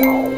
Oh.